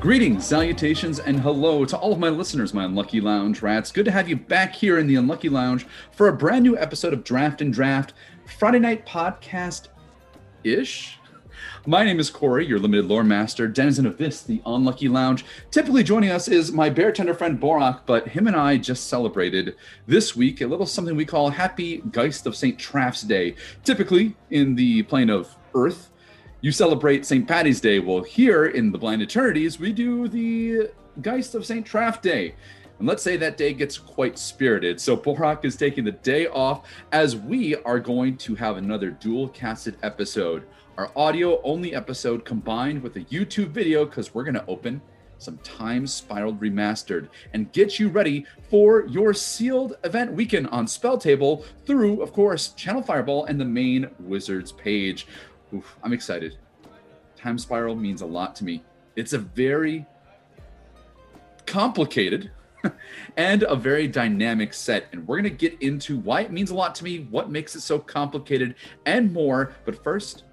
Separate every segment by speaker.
Speaker 1: Greetings, salutations, and hello to all of my listeners, my Unlucky Lounge rats. Good to have you back here in the Unlucky Lounge for a brand new episode of Draft and Draft, Friday night podcast ish. My name is Corey, your limited lore master, denizen of this, the Unlucky Lounge. Typically joining us is my bear tender friend Borak, but him and I just celebrated this week a little something we call Happy Geist of St. Traft's Day. Typically in the plane of Earth, you celebrate St. Patty's Day. Well, here in the Blind Eternities, we do the Geist of St. Traft Day. And let's say that day gets quite spirited. So Borak is taking the day off as we are going to have another dual casted episode. Our audio only episode combined with a YouTube video because we're going to open some Time Spiraled Remastered and get you ready for your sealed event weekend on Spell Table through, of course, Channel Fireball and the main Wizards page. Oof, I'm excited. Time Spiral means a lot to me. It's a very complicated and a very dynamic set. And we're going to get into why it means a lot to me, what makes it so complicated, and more. But first,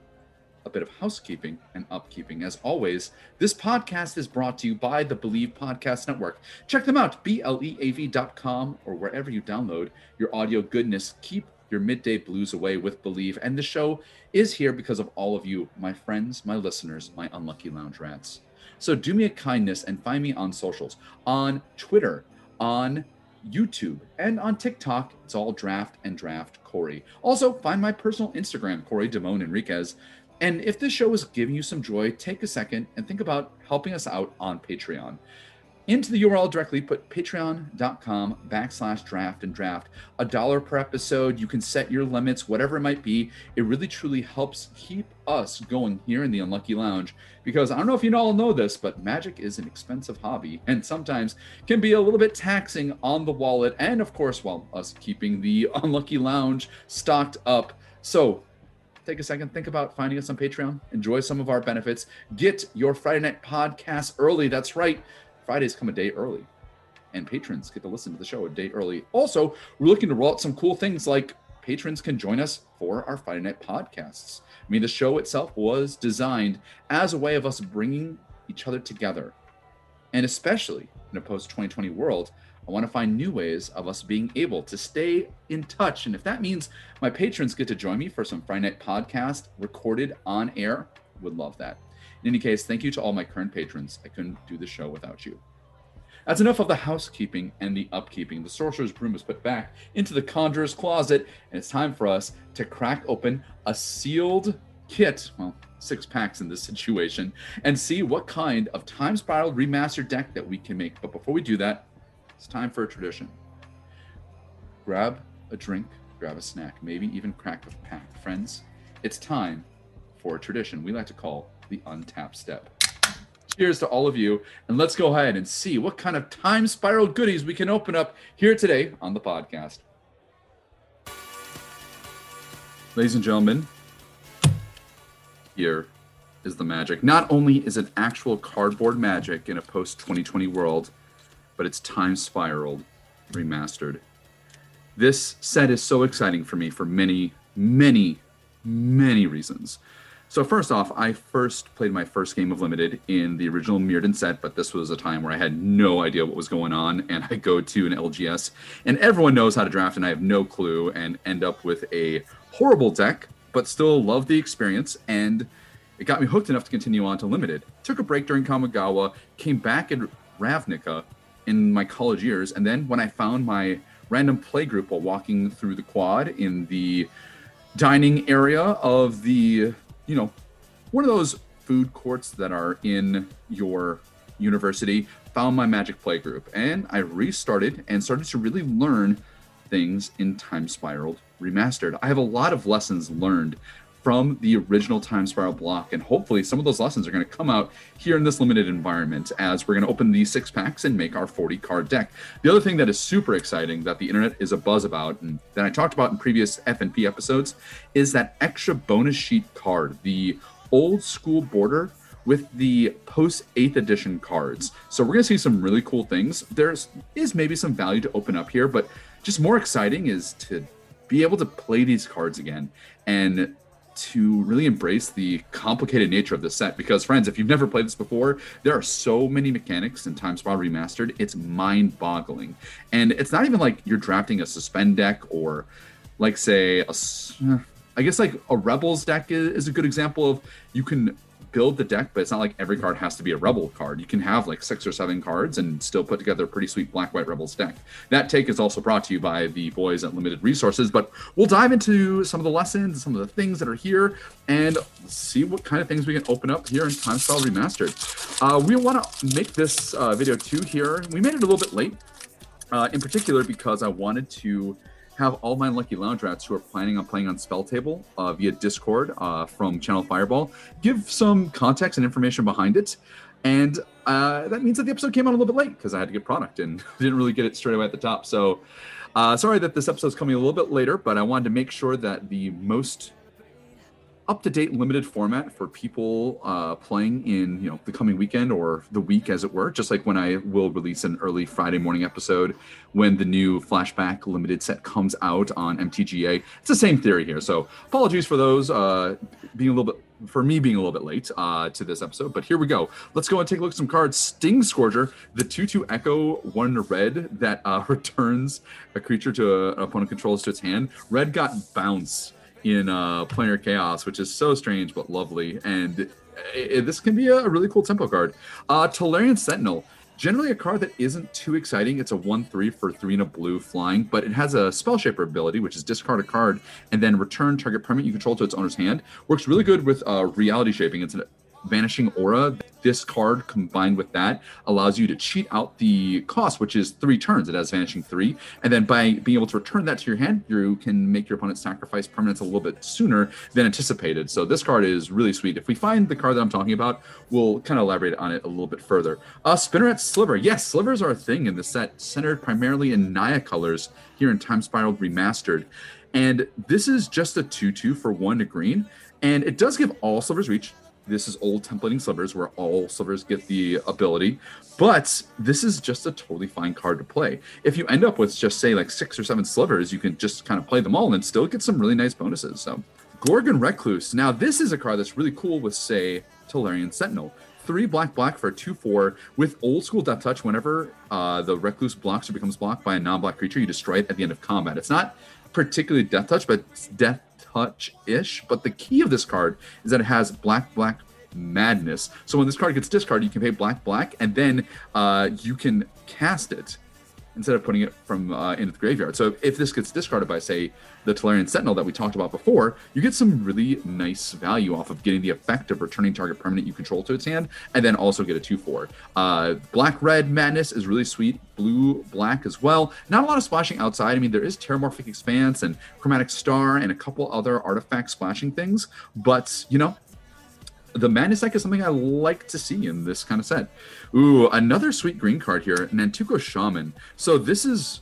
Speaker 1: a bit of housekeeping and upkeeping. As always, this podcast is brought to you by the Bleav Podcast Network. Check them out, B-L-E-A-V.com, or wherever you download your audio goodness. Keep your midday blues away with Bleav. And the show is here because of all of you, my friends, my listeners, my unlucky lounge rats. So do me a kindness and find me on socials on Twitter, on YouTube, and on TikTok. It's all draft and draft Corey. Also, find my personal Instagram, Corey Damone Enriquez. And if this show is giving you some joy, take a second and think about helping us out on Patreon into the URL directly, put patreon.com backslash draft and draft. A dollar per episode. You can set your limits, whatever it might be. It really truly helps keep us going here in the Unlucky Lounge because I don't know if you all know this, but magic is an expensive hobby and sometimes can be a little bit taxing on the wallet and, of course, while us keeping the Unlucky Lounge stocked up. So take a second, think about finding us on Patreon, enjoy some of our benefits, get your Friday night podcast early. That's right. Fridays come a day early, and patrons get to listen to the show a day early. Also, we're looking to roll out some cool things like patrons can join us for our Friday night podcasts. I mean, the show itself was designed as a way of us bringing each other together. And especially in a post 2020 world, I want to find new ways of us being able to stay in touch. And if that means my patrons get to join me for some Friday night podcast recorded on air, would love that. In any case, thank you to all my current patrons. I couldn't do the show without you. That's enough of the housekeeping and the upkeeping. The sorcerer's broom is put back into the conjurer's closet, and it's time for us to crack open a sealed kit. Well, six packs in this situation, and see what kind of time spiral remastered deck that we can make. But before we do that, it's time for a tradition. Grab a drink, grab a snack, maybe even crack a pack. Friends, it's time for a tradition we like to call the untapped step. Cheers to all of you, and let's go ahead and see what kind of time spiral goodies we can open up here today on the podcast. Ladies and gentlemen, here is the magic. Not only is it actual cardboard magic in a post 2020 world, but it's time spiraled remastered. This set is so exciting for me for many, many, many reasons. So first off, I first played my first game of Limited in the original Mirrodin set, but this was a time where I had no idea what was going on, and I go to an LGS, and everyone knows how to draft, and I have no clue, and end up with a horrible deck, but still love the experience, and it got me hooked enough to continue on to Limited. Took a break during Kamigawa, came back in Ravnica in my college years, and then when I found my random play group while walking through the quad in the dining area of the you know, one of those food courts that are in your university, found my Magic Play group, and I restarted and started to really learn things in Time Spiraled Remastered. I have a lot of lessons learned from the original Time Spiral block, and hopefully some of those lessons are going to come out here in this limited environment as we're going to open these six packs and make our 40 card deck. The other thing that is super exciting that the internet is a buzz about, and that I talked about in previous FNP episodes, is that extra bonus sheet card, the old school border with the post 8th edition cards. So we're going to see some really cool things. There's is maybe some value to open up here, but just more exciting is to be able to play these cards again and to really embrace the complicated nature of this set because, friends, if you've never played this before, there are so many mechanics in Time Spiral Remastered. It's mind boggling. And it's not even like you're drafting a suspend deck or, like, say, a. I guess like a Rebels deck is a good example of you can build the deck, but it's not like every card has to be a Rebel card. You can have like six or seven cards and still put together a pretty sweet Black White Rebels deck. That take is also brought to you by the boys at Limited Resources, but we'll dive into some of the lessons, some of the things that are here, and see what kind of things we can open up here in Time Spiral Remastered. Uh, we want to make this uh, video too here. We made it a little bit late, uh, in particular because I wanted to have all my lucky lounge rats who are planning on playing on Spell Table uh, via Discord uh, from Channel Fireball give some context and information behind it. And uh, that means that the episode came out a little bit late because I had to get product and didn't really get it straight away at the top. So uh, sorry that this episode's coming a little bit later, but I wanted to make sure that the most up to date limited format for people uh, playing in you know the coming weekend or the week as it were. Just like when i will release an early friday morning episode when the new flashback limited set comes out on mtga it's the same theory here. So apologies for those uh, being a little bit for me being a little bit late uh, to this episode but here we go. Let's go and take a look at some cards. Sting scourger the 2-2 echo one red that uh, returns a creature to a, an opponent controls to its hand. Red got bounce in uh, Planar Chaos, which is so strange but lovely. And it, it, this can be a really cool tempo card. Uh, Tolarian Sentinel, generally a card that isn't too exciting. It's a 1 3 for 3 and a blue flying, but it has a Spell Shaper ability, which is discard a card and then return target permanent you control to its owner's hand. Works really good with uh, Reality Shaping. It's an Vanishing Aura. This card combined with that allows you to cheat out the cost, which is three turns. It has Vanishing three, and then by being able to return that to your hand, you can make your opponent sacrifice permanents a little bit sooner than anticipated. So this card is really sweet. If we find the card that I'm talking about, we'll kind of elaborate on it a little bit further. Uh, Spinneret Sliver. Yes, slivers are a thing in the set, centered primarily in Naya colors here in Time Spiral Remastered. And this is just a 2 2 for one to green. And it does give all slivers reach, this is old templating slivers where all slivers get the ability, but this is just a totally fine card to play. If you end up with just say like six or seven slivers, you can just kind of play them all and still get some really nice bonuses. So, Gorgon Recluse. Now, this is a card that's really cool with say Tolarian Sentinel. Three black black for two four with old school death touch. Whenever uh, the recluse blocks or becomes blocked by a non black creature, you destroy it at the end of combat. It's not particularly death touch, but death touch ish. But the key of this card is that it has black, black madness. So when this card gets discarded, you can pay black, black, and then uh, you can cast it instead of putting it from uh, into the graveyard. So if this gets discarded by, say, the Tolarian Sentinel that we talked about before, you get some really nice value off of getting the effect of returning target permanent you control to its hand, and then also get a 2-4. Uh, black Red Madness is really sweet. Blue Black as well. Not a lot of splashing outside. I mean, there is Terramorphic Expanse and Chromatic Star and a couple other artifact splashing things, but, you know, the madness deck is something I like to see in this kind of set. Ooh, another sweet green card here, Nantuko Shaman. So this is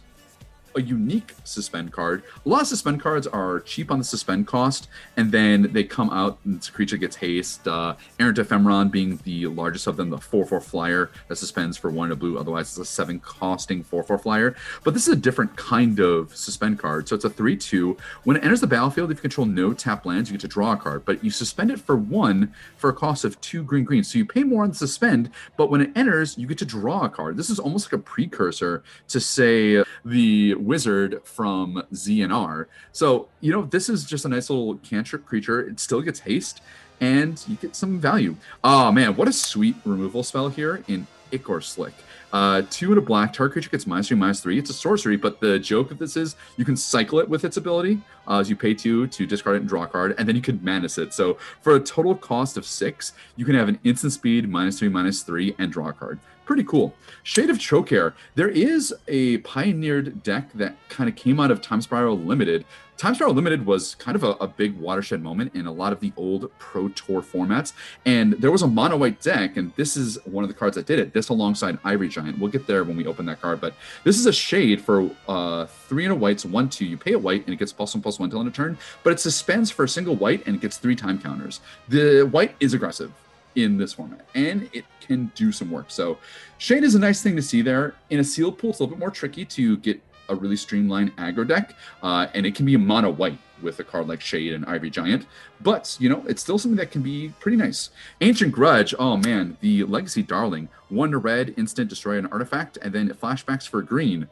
Speaker 1: a unique suspend card. A lot of suspend cards are cheap on the suspend cost, and then they come out and the creature gets haste. Uh, Errant Ephemeron being the largest of them, the 4 4 flyer that suspends for one to blue, otherwise, it's a 7 costing 4 4 flyer. But this is a different kind of suspend card. So it's a 3 2. When it enters the battlefield, if you control no tap lands, you get to draw a card, but you suspend it for one for a cost of two green green. So you pay more on the suspend, but when it enters, you get to draw a card. This is almost like a precursor to, say, the wizard from ZNR. So, you know, this is just a nice little cantrip creature. It still gets haste and you get some value. Oh man, what a sweet removal spell here in Ichor Slick. Uh, two and a black, target creature gets minus three, minus three. It's a sorcery, but the joke of this is you can cycle it with its ability uh, as you pay two to discard it and draw a card, and then you can madness it. So for a total cost of six, you can have an instant speed, minus three, minus three, and draw a card pretty cool. Shade of Trokair. There is a pioneered deck that kind of came out of Time Spiral Limited. Time Spiral Limited was kind of a, a, big watershed moment in a lot of the old Pro Tour formats. And there was a mono white deck, and this is one of the cards that did it. This alongside Ivory Giant. We'll get there when we open that card. But this is a shade for uh, three and a whites, one, two. You pay a white, and it gets plus one, plus one till end of turn. But it suspends for a single white, and it gets three time counters. The white is aggressive in this format, and it can do some work. So, Shade is a nice thing to see there. In a sealed pool, it's a little bit more tricky to get a really streamlined aggro deck, uh, and it can be a mono white. with a card like Shade and Ivory Giant. But, you know, it's still something that can be pretty nice. Ancient Grudge, oh man, the Legacy Darling. One to red, instant, destroy an artifact, and then flashbacks for green.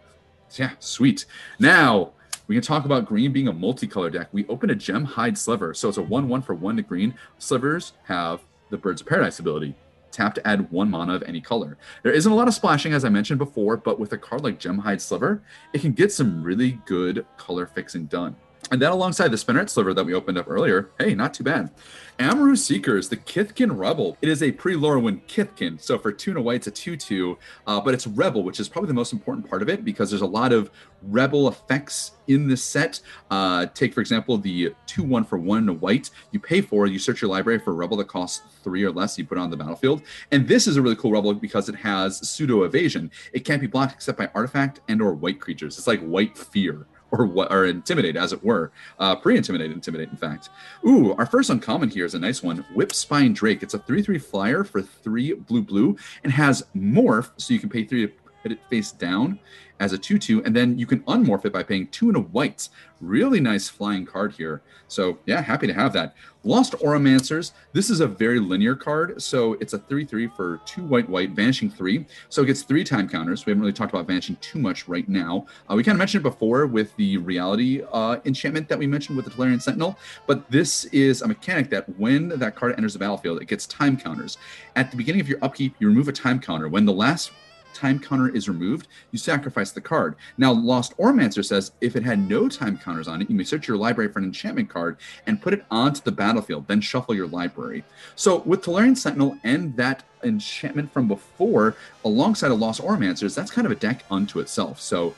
Speaker 1: Yeah, sweet. Now, we can talk about green being a multicolor deck. We open a Gemhide Sliver. So it's a 1 1 for 1 to green. Slivers have the Birds of Paradise ability. Tap to add one mana of any color. There isn't a lot of splashing, as I mentioned before, but with a card like Gemhide Sliver, it can get some really good color fixing done. And then alongside the Spinneret Sliver that we opened up earlier, hey, not too bad. Amrou Seekers, the Kithkin Rebel. It is a pre-Lorwyn Kithkin, so for and white, it's a 2-2, uh, but it's Rebel, which is probably the most important part of it because there's a lot of Rebel effects in this set. Uh, take, for example, the 2-1 for one and white. You pay for, you search your library for a Rebel that costs three or less, you put on the battlefield. And this is a really cool Rebel because it has pseudo-evasion. It can't be blocked except by artifact and or white creatures. It's like white fear or what or intimidate as it were. Uh, pre-intimidate intimidate in fact. Ooh our first uncommon here is a nice one. Whipspine Drake. It's a 3-3 flyer for 3 blue blue and has morph so you can pay 3 to put it face down as a 2-2 and then you can unmorph it by paying 2 and a white. Really nice flying card here. So yeah happy to have that. Lost Auramancers. this is a very linear card so it's a 3-3 for 2 white white vanishing 3 so it gets 3 time counters. We haven't really talked about vanishing too much right now. Uh, we kind of mentioned it before with the reality uh, enchantment that we mentioned with the Tolarian Sentinel but this is a mechanic that when that card enters the battlefield it gets time counters. At the beginning of your upkeep you remove a time counter. When the last time counter is removed, you sacrifice the card. Now, Lost Auramancer says if it had no time counters on it, you may search your library for an enchantment card and put it onto the battlefield, then shuffle your library. So, with Tolarian Sentinel and that enchantment from before, alongside a Lost Auramancers, that's kind of a deck unto itself. So,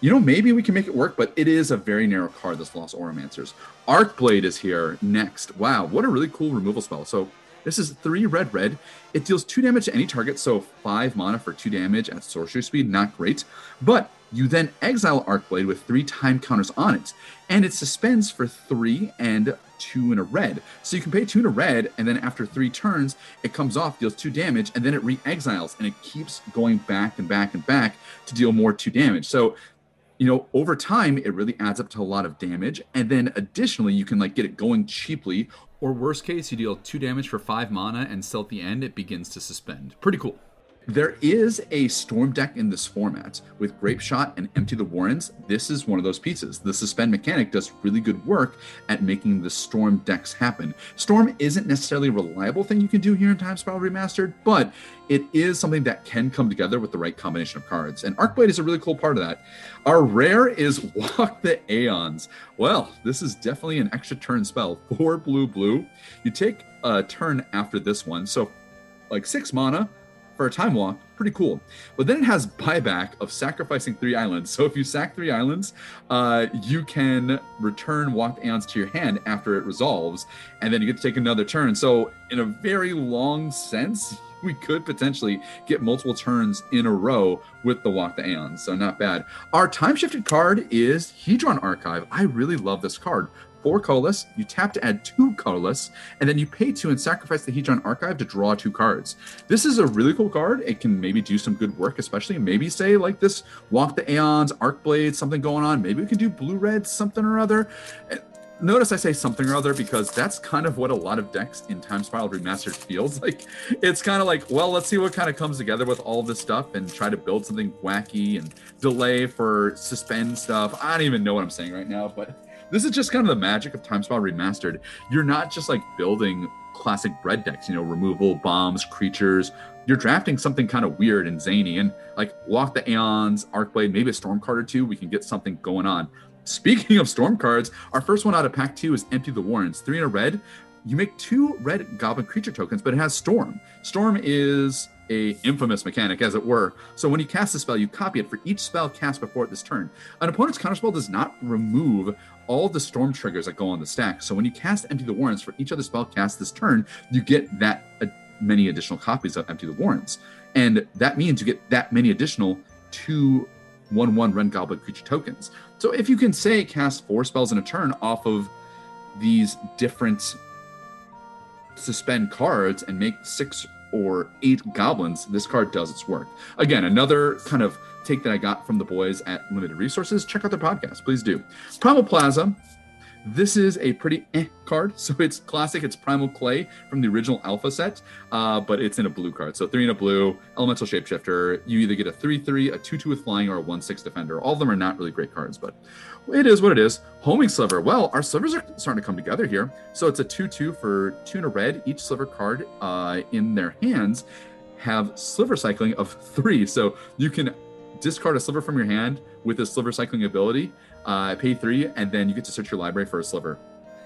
Speaker 1: you know, maybe we can make it work, but it is a very narrow card, this Lost Auramancers. Arcblade is here next. Wow, what a really cool removal spell. So this is three red red. It deals two damage to any target, so five mana for two damage at sorcery speed, not great. But you then exile Arcblade with three time counters on it, and it suspends for three and two in a red. So you can pay two in a red, and then after three turns, it comes off, deals two damage, and then it re-exiles, and it keeps going back and back and back to deal more two damage. So you know over time it really adds up to a lot of damage and then additionally you can like get it going cheaply or worst case, you deal two damage for five mana, and still at the end, it begins to suspend. Pretty cool. There is a storm deck in this format with Grape Shot and Empty the Warrens. This is one of those pieces. The suspend mechanic does really good work at making the storm decks happen. Storm isn't necessarily a reliable thing you can do here in Time Spiral Remastered, but it is something that can come together with the right combination of cards. And Arcblade is a really cool part of that. Our rare is Walk the Aeons. Well, this is definitely an extra turn spell. Four blue blue. You take a turn after this one. So like six mana for a time walk, pretty cool. But then it has buyback of sacrificing three islands. So if you sack three islands, uh, you can return walked aeons to your hand after it resolves, and then you get to take another turn. So in a very long sense, we could potentially get multiple turns in a row with the Walk the Aeons. So not bad. Our time shifted card is Hedron Archive. I really love this card four colorless, you tap to add two colorless, and then you pay two and sacrifice the Hedron Archive to draw two cards. This is a really cool card. It can maybe do some good work, especially maybe say like this Walk the Aeons, Arc Blade, something going on. Maybe we can do blue red, something or other. Notice I say something or other because that's kind of what a lot of decks in Time Spiral Remastered feels like. It's kind of like, well, let's see what kind of comes together with all this stuff and try to build something wacky and delay for suspend stuff. I don't even know what I'm saying right now, but this is just kind of the magic of Time Spiral Remastered. You're not just like building classic bread decks, you know, removal, bombs, creatures. You're drafting something kind of weird and zany and like Walk the Aeons, Arcblade, maybe a Storm card or two. We can get something going on. Speaking of Storm cards, our first one out of pack two is Empty the Warrens. Three in a red. You make two red goblin creature tokens, but it has Storm. Storm is a infamous mechanic, as it were. So when you cast a spell, you copy it for each spell cast before this turn. An opponent's counterspell does not remove all the storm triggers that go on the stack. So when you cast Empty the Warrens for each other spell cast this turn, you get that many additional copies of Empty the Warrens. And that means you get that many additional two 1 1 Ren Goblin creature tokens. So if you can say cast four spells in a turn off of these different suspend cards and make six or eight goblins, this card does its work. Again, another kind of take that I got from the boys at Limited Resources. Check out their podcast, please do. Primal Plasma. This is a pretty eh card. So it's classic. It's Primal Clay from the original Alpha set, uh, but it's in a blue card. So three in a blue, Elemental Shapeshifter. You either get a 3 3, a 2 2 with flying, or a 1 6 defender. All of them are not really great cards, but it is what it is. Homing Sliver. Well, our slivers are starting to come together here. So it's a 2 2 for two and a red. Each sliver card uh, in their hands have sliver cycling of three. So you can discard a sliver from your hand with a sliver cycling ability, uh, pay three, and then you get to search your library for a sliver.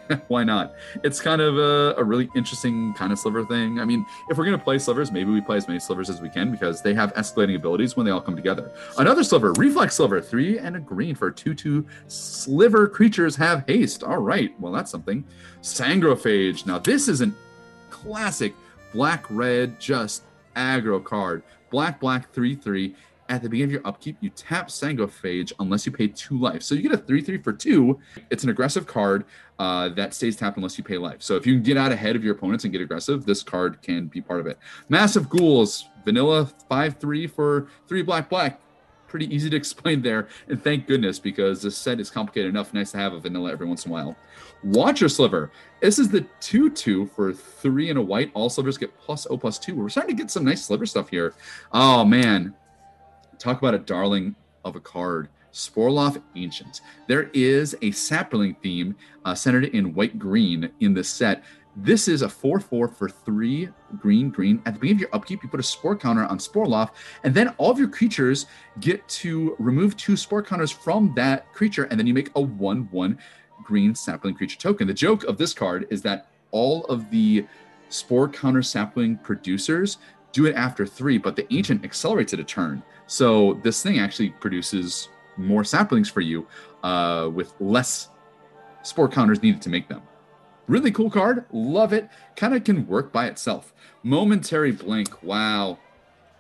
Speaker 1: Why not? It's kind of a, a, really interesting kind of sliver thing. I mean, if we're going to play slivers, maybe we play as many slivers as we can because they have escalating abilities when they all come together. Another sliver, reflex sliver, three and a green for two two sliver creatures have haste. All right, well that's something. Sangrophage. Now this is a classic black red just aggro card. Black black three three at the beginning of your upkeep, you tap Sangrophage unless you pay two life. So you get a 3 3 for two. It's an aggressive card uh, that stays tapped unless you pay life. So if you can get out ahead of your opponents and get aggressive, this card can be part of it. Mass of Ghouls, vanilla 5 3 for three black black. Pretty easy to explain there. And thank goodness because this set is complicated enough. Nice to have a vanilla every once in a while. Watcher Sliver. This is the 2 2 for three and a white. All slivers get plus O plus two. We're starting to get some nice sliver stuff here. Oh, man talk about a darling of a card. Sporoloth Ancient. There is a sapling theme uh, centered in white green in this set. This is a 4 4 for three green green. At the beginning of your upkeep, you put a spore counter on Sporoloth, and then all of your creatures get to remove two spore counters from that creature, and then you make a 1 1 green sapling creature token. The joke of this card is that all of the spore counter sapling producers do it after three, but the ancient accelerates it a turn. So this thing actually produces more saplings for you uh, with less spore counters needed to make them. Really cool card. Love it. Kind of can work by itself. Momentary Blink. Wow.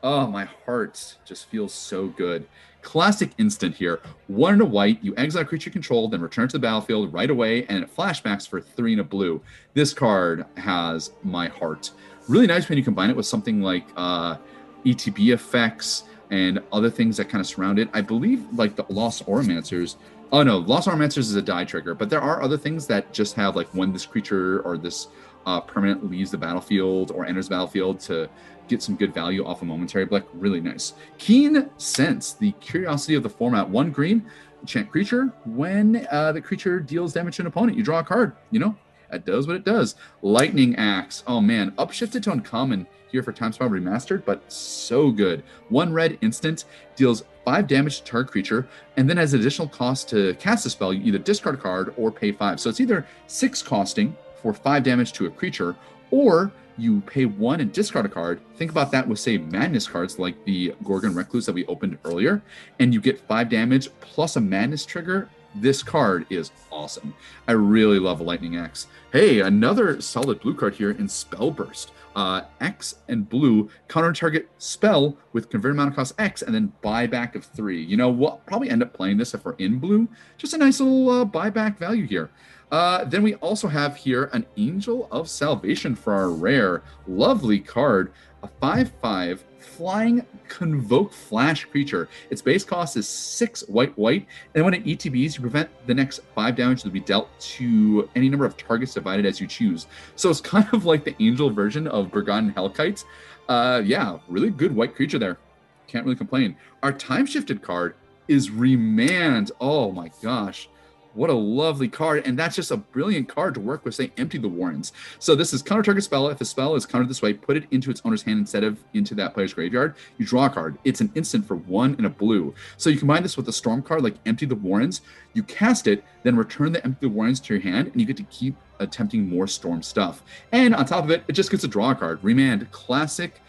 Speaker 1: Oh, my heart just feels so good. Classic instant here. One in a white, you exile creature control, then return to the battlefield right away, and it flashbacks for three in a blue. This card has my heart. Really nice when you combine it with something like uh, ETB effects and other things that kind of surround it. I believe like the Lost Auramancers. Oh no, Lost Auramancers is a die trigger, but there are other things that just have like when this creature or this uh, permanent leaves the battlefield or enters the battlefield to get some good value off a Momentary Blink. Really nice. Keen Sense, the curiosity of the format. One green, enchant creature. When uh, the creature deals damage to an opponent, you draw a card. You know, it does what it does. Lightning Axe. Oh man, upshifted to uncommon here for Time Spiral Remastered, but so good. One red instant deals five damage to target creature, and then has additional cost to cast a spell, you either discard a card or pay five. So it's either six costing for five damage to a creature, or you pay one and discard a card. Think about that with, say, madness cards like the Gorgon Recluse that we opened earlier, and you get five damage plus a madness trigger this card is awesome. I really love Lightning Axe. Hey, another solid blue card here in Spellburst. Uh, X and blue counter target spell with converted mana cost X and then buyback of three. You know, we'll probably end up playing this if we're in blue. Just a nice little uh, buyback value here. Uh, then we also have here an Angel of Salvation for our rare. Lovely card. A 5 5 flying convoke flash creature. Its base cost is six white white, and when it ETBs, you prevent the next five damage to be dealt to any number of targets divided as you choose. So it's kind of like the angel version of Bogardan Hellkites. Uh, yeah, really good white creature there. Can't really complain. Our time shifted card is Remand. Oh my gosh. What a lovely card. And that's just a brilliant card to work with, say, Empty the Warrens. So this is counter target spell. If the spell is countered this way, put it into its owner's hand instead of into that player's graveyard. You draw a card. It's an instant for one and a blue. So you combine this with a storm card like Empty the Warrens. You cast it, then return the Empty the Warrens to your hand, and you get to keep attempting more storm stuff. And on top of it, it just gets a draw card. Remand, classic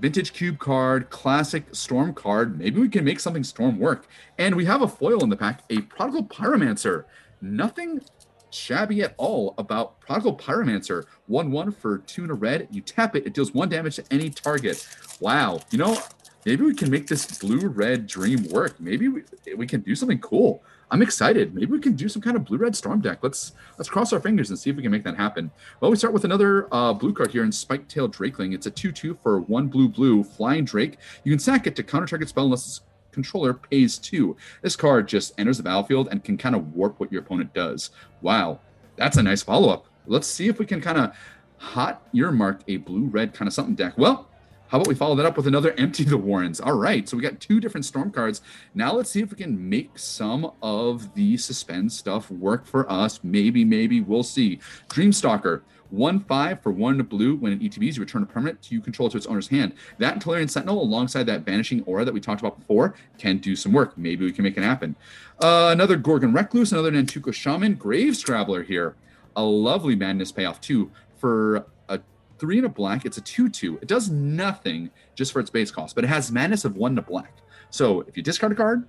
Speaker 1: vintage cube card, classic storm card. Maybe we can make something storm work. And we have a foil in the pack, a prodigal pyromancer. Nothing shabby at all about prodigal pyromancer. One one for two and a red. You tap it, it deals one damage to any target. Wow. You know, maybe we can make this blue red dream work. Maybe we, we can do something cool. I'm excited. Maybe we can do some kind of blue red storm deck. Let's let's cross our fingers and see if we can make that happen. Well, we start with another uh, blue card here in Spike Tail Drakeling. It's a 2-2 for one blue blue flying drake. You can sack it to counter target spell unless it's controller pays two. This card just enters the battlefield and can kind of warp what your opponent does. Wow, that's a nice follow up. Let's see if we can kind of hot earmark a blue red kind of something deck. Well, how about we follow that up with another Empty the Warrens? All right, so we got two different Storm cards. Now let's see if we can make some of the suspend stuff work for us. Maybe, maybe we'll see. Dreamstalker. One five for one blue. When it ETBs, you return a permanent to you control to its owner's hand. That Tolarian Sentinel, alongside that Vanishing Aura that we talked about before, can do some work. Maybe we can make it happen. Uh, another Gorgon Recluse, another Nantuko Shaman, Grave Scrabbler here. A lovely Madness payoff, too, for three and a black. It's a 2 2. It does nothing just for its base cost, but it has Madness of one to black. So if you discard a card,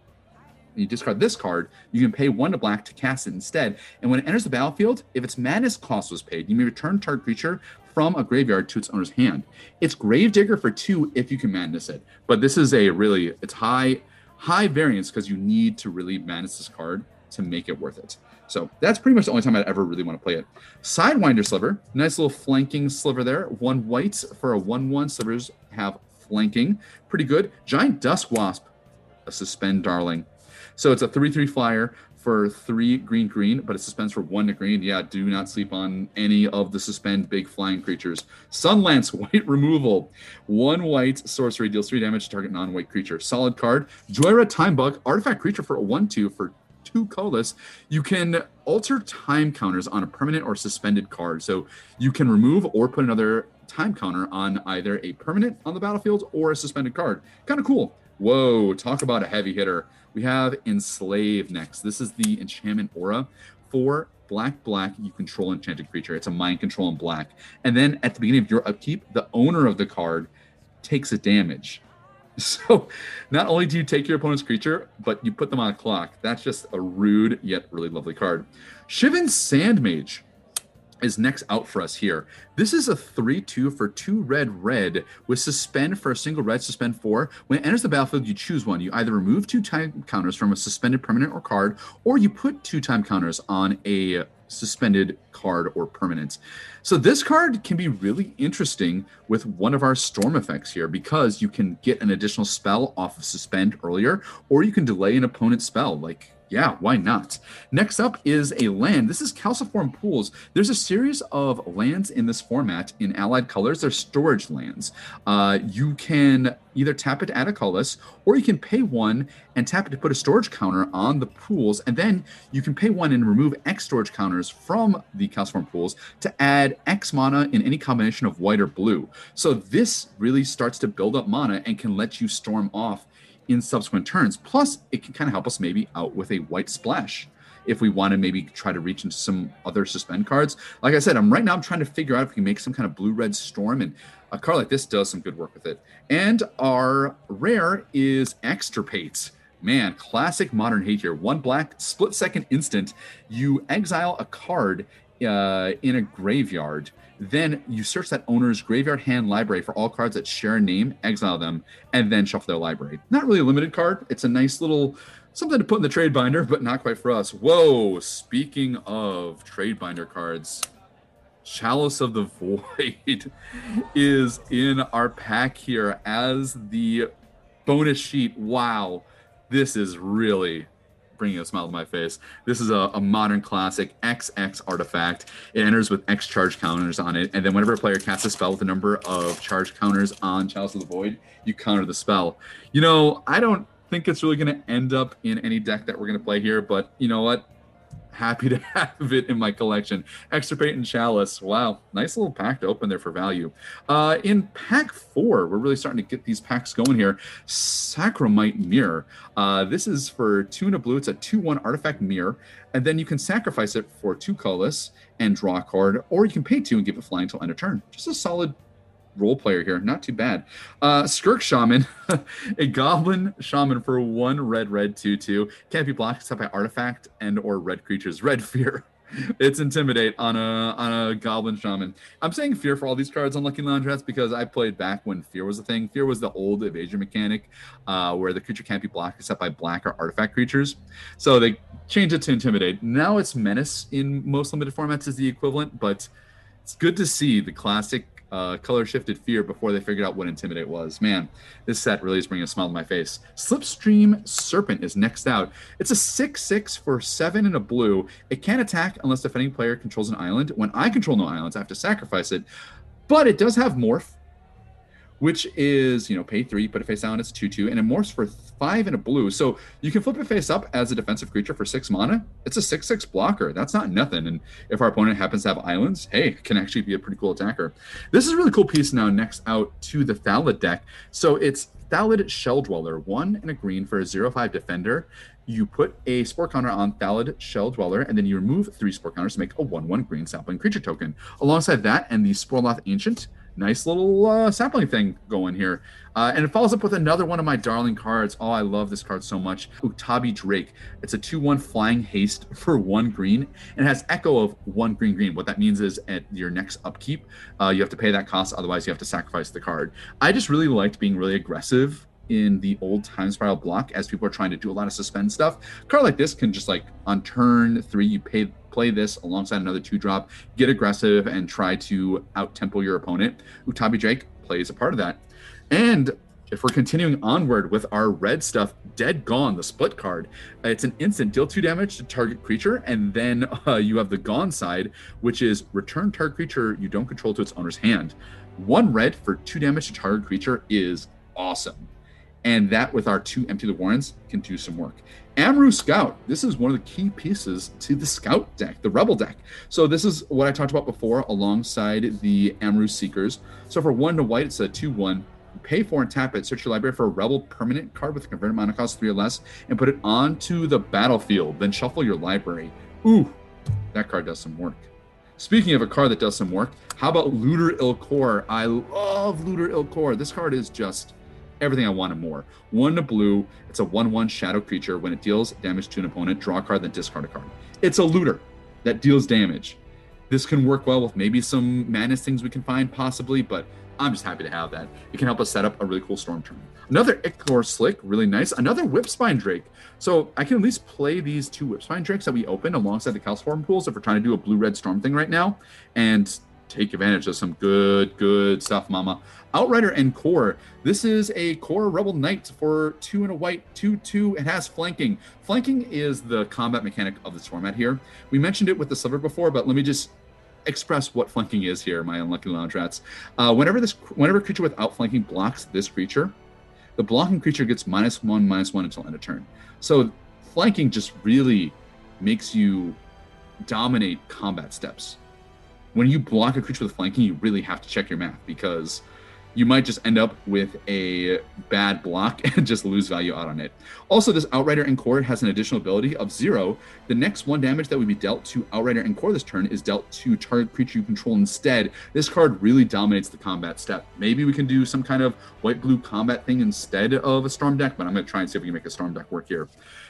Speaker 1: you discard this card, you can pay one to black to cast it instead. And when it enters the battlefield, if its madness cost was paid, you may return target creature from a graveyard to its owner's hand. It's Gravedigger for two if you can madness it. But this is a really it's high high variance because you need to really madness this card to make it worth it. So that's pretty much the only time I'd ever really want to play it. Sidewinder Sliver, nice little flanking sliver there. One white for a 1 1. Slivers have flanking. Pretty good. Giant Dustwasp, a suspend darling. So it's a 3 3 flyer for three green green, but it suspends for one to green. Yeah, do not sleep on any of the suspend big flying creatures. Sunlance white removal. One white sorcery deals three damage to target non white creature. Solid card. Jhoira Time Bug, artifact creature for a 1 2 for two colorless. You can alter time counters on a permanent or suspended card. So you can remove or put another time counter on either a permanent on the battlefield or a suspended card. Kind of cool. Whoa, talk about a heavy hitter. We have Enslave next. This is the enchantment aura for black, black. You control enchanted creature. It's a mind control in black. And then at the beginning of your upkeep, the owner of the card takes a damage. So not only do you take your opponent's creature, but you put them on a clock. That's just a rude yet really lovely card. Shivan Sandmage is next out for us here. This is a 3 2 for two red red with suspend for a single red, suspend four. When it enters the battlefield, you choose one. You either remove two time counters from a suspended permanent or card, or you put two time counters on a suspended card or permanence. So this card can be really interesting with one of our storm effects here because you can get an additional spell off of suspend earlier, or you can delay an opponent's spell like yeah, why not? Next up is a land. This is Calciform Pools. There's a series of lands in this format in allied colors. They're storage lands. Uh, you can either tap it to add a colorless, or you can pay one and tap it to put a storage counter on the pools, and then you can pay one and remove X storage counters from the Calciform Pools to add X mana in any combination of white or blue. So this really starts to build up mana and can let you storm off in subsequent turns. Plus, it can kind of help us maybe out with a white splash if we want to maybe try to reach into some other suspend cards. Like I said, I'm right now I'm trying to figure out if we can make some kind of blue red storm and a card like this does some good work with it. And our rare is extirpate. Man, classic modern hate here. One black, split second instant. You exile a card uh, in a graveyard then you search that owner's graveyard hand library for all cards that share a name, exile them, and then shuffle their library. Not really a limited card. It's a nice little something to put in the trade binder, but not quite for us. Whoa, speaking of trade binder cards, Chalice of the Void is in our pack here as the bonus sheet. Wow, this is really bringing a smile to my face. This is a, a, modern classic XX artifact. It enters with X charge counters on it, and then whenever a player casts a spell with a number of charge counters on Chalice of the Void, you counter the spell. You know, I don't think it's really going to end up in any deck that we're going to play here, but you know what? Happy to have it in my collection. Extirpate and Chalice. Wow, nice little pack to open there for value. Uh, in pack four, we're really starting to get these packs going here. Sarcomite Myr. Uh, this is for two and a blue. It's a 2 1 artifact mirror. And then you can sacrifice it for two colorless and draw a card, or you can pay two and give it flying until end of turn. Just a solid role player here. Not too bad. Uh, Skirk Shaman, a goblin shaman for one red, red, two, two. Can't be blocked except by artifact and or red creatures. Red fear. it's intimidate on a on a goblin shaman. I'm saying fear for all these cards on Lucky Laundress because I played back when fear was a thing. Fear was the old evasion mechanic, uh, where the creature can't be blocked except by black or artifact creatures. So they changed it to intimidate. Now it's menace in most limited formats is the equivalent, but it's good to see the classic uh, color shifted fear before they figured out what intimidate was. Man, this set really is bringing a smile to my face. Slipstream Serpent is next out. It's a 6 6 for 7 and a blue. It can't attack unless defending player controls an island. When I control no islands, I have to sacrifice it. But it does have morph, which is, you know, pay three, put a face down, it's 2 2, and it morphs for five and a blue. So you can flip it face up as a defensive creature for six mana. It's a 6 6 blocker. That's not nothing. And if our opponent happens to have islands, hey, it can actually be a pretty cool attacker. This is a really cool piece now, next out to the Thallid deck. So it's Thallid Shell Dweller, one and a green for a 0 5 defender. You put a spore counter on Thallid Shell Dweller, and then you remove three spore counters to make a 1 1 green sapling creature token. Alongside that and the Sporoloth Ancient, nice little uh, sapling thing going here. Uh, and it follows up with another one of my darling cards. Oh, I love this card so much. Uktabi Drake. It's a 2 1 flying haste for one green and it has echo of one green green. What that means is at your next upkeep, uh, you have to pay that cost. Otherwise, you have to sacrifice the card. I just really liked being really aggressive in the old time spiral block as people are trying to do a lot of suspend stuff. A card like this can just like on turn three, you pay play this alongside another two drop, get aggressive, and try to out tempo your opponent. Uktabi Drake plays a part of that. And if we're continuing onward with our red stuff, Dead Gone, the split card, it's an instant deal two damage to target creature, and then uh, you have the Gone side, which is return target creature you don't control to its owner's hand. One red for two damage to target creature is awesome. And that with our two Empty the Warrens can do some work. Amrou Scout. This is one of the key pieces to the Scout deck, the Rebel deck. So this is what I talked about before alongside the Amrou Seekers. So for one to white, it's a 2-1. Pay for and tap it. Search your library for a Rebel permanent card with a converted mana cost three or less, and put it onto the battlefield. Then shuffle your library. Ooh, that card does some work. Speaking of a card that does some work, how about Looter il-Kor? I love Looter il-Kor. This card is just everything I wanted more. One to blue, it's a 1 1 shadow creature. When it deals damage to an opponent, draw a card, then discard a card. It's a looter that deals damage. This can work well with maybe some madness things we can find, possibly, but I'm just happy to have that. It can help us set up a really cool storm turn. Another Ichor Slick, really nice. Another Whipspine Drake. So I can at least play these two Whipspine Drakes that we opened alongside the Calciform pools if we're trying to do a blue red storm thing right now. And take advantage of some good, good stuff, mama. Outrider en-Kor. This is a Kor Rebel Knight for two and a white, two, two. It has flanking. Flanking is the combat mechanic of this format here. We mentioned it with the silver before, but let me just express what flanking is here, my unlucky lounge rats. Uh, whenever this, whenever a creature without flanking blocks this creature, the blocking creature gets minus one, minus one until end of turn. So flanking just really makes you dominate combat steps when you block a creature with flanking, you really have to check your math because you might just end up with a bad block and just lose value out on it. Also, this Outrider en-Kor has an additional ability of zero. The next one damage that would be dealt to Outrider en-Kor this turn is dealt to target creature you control instead. This card really dominates the combat step. Maybe we can do some kind of white blue combat thing instead of a Storm deck, but I'm going to try and see if we can make a Storm deck work here.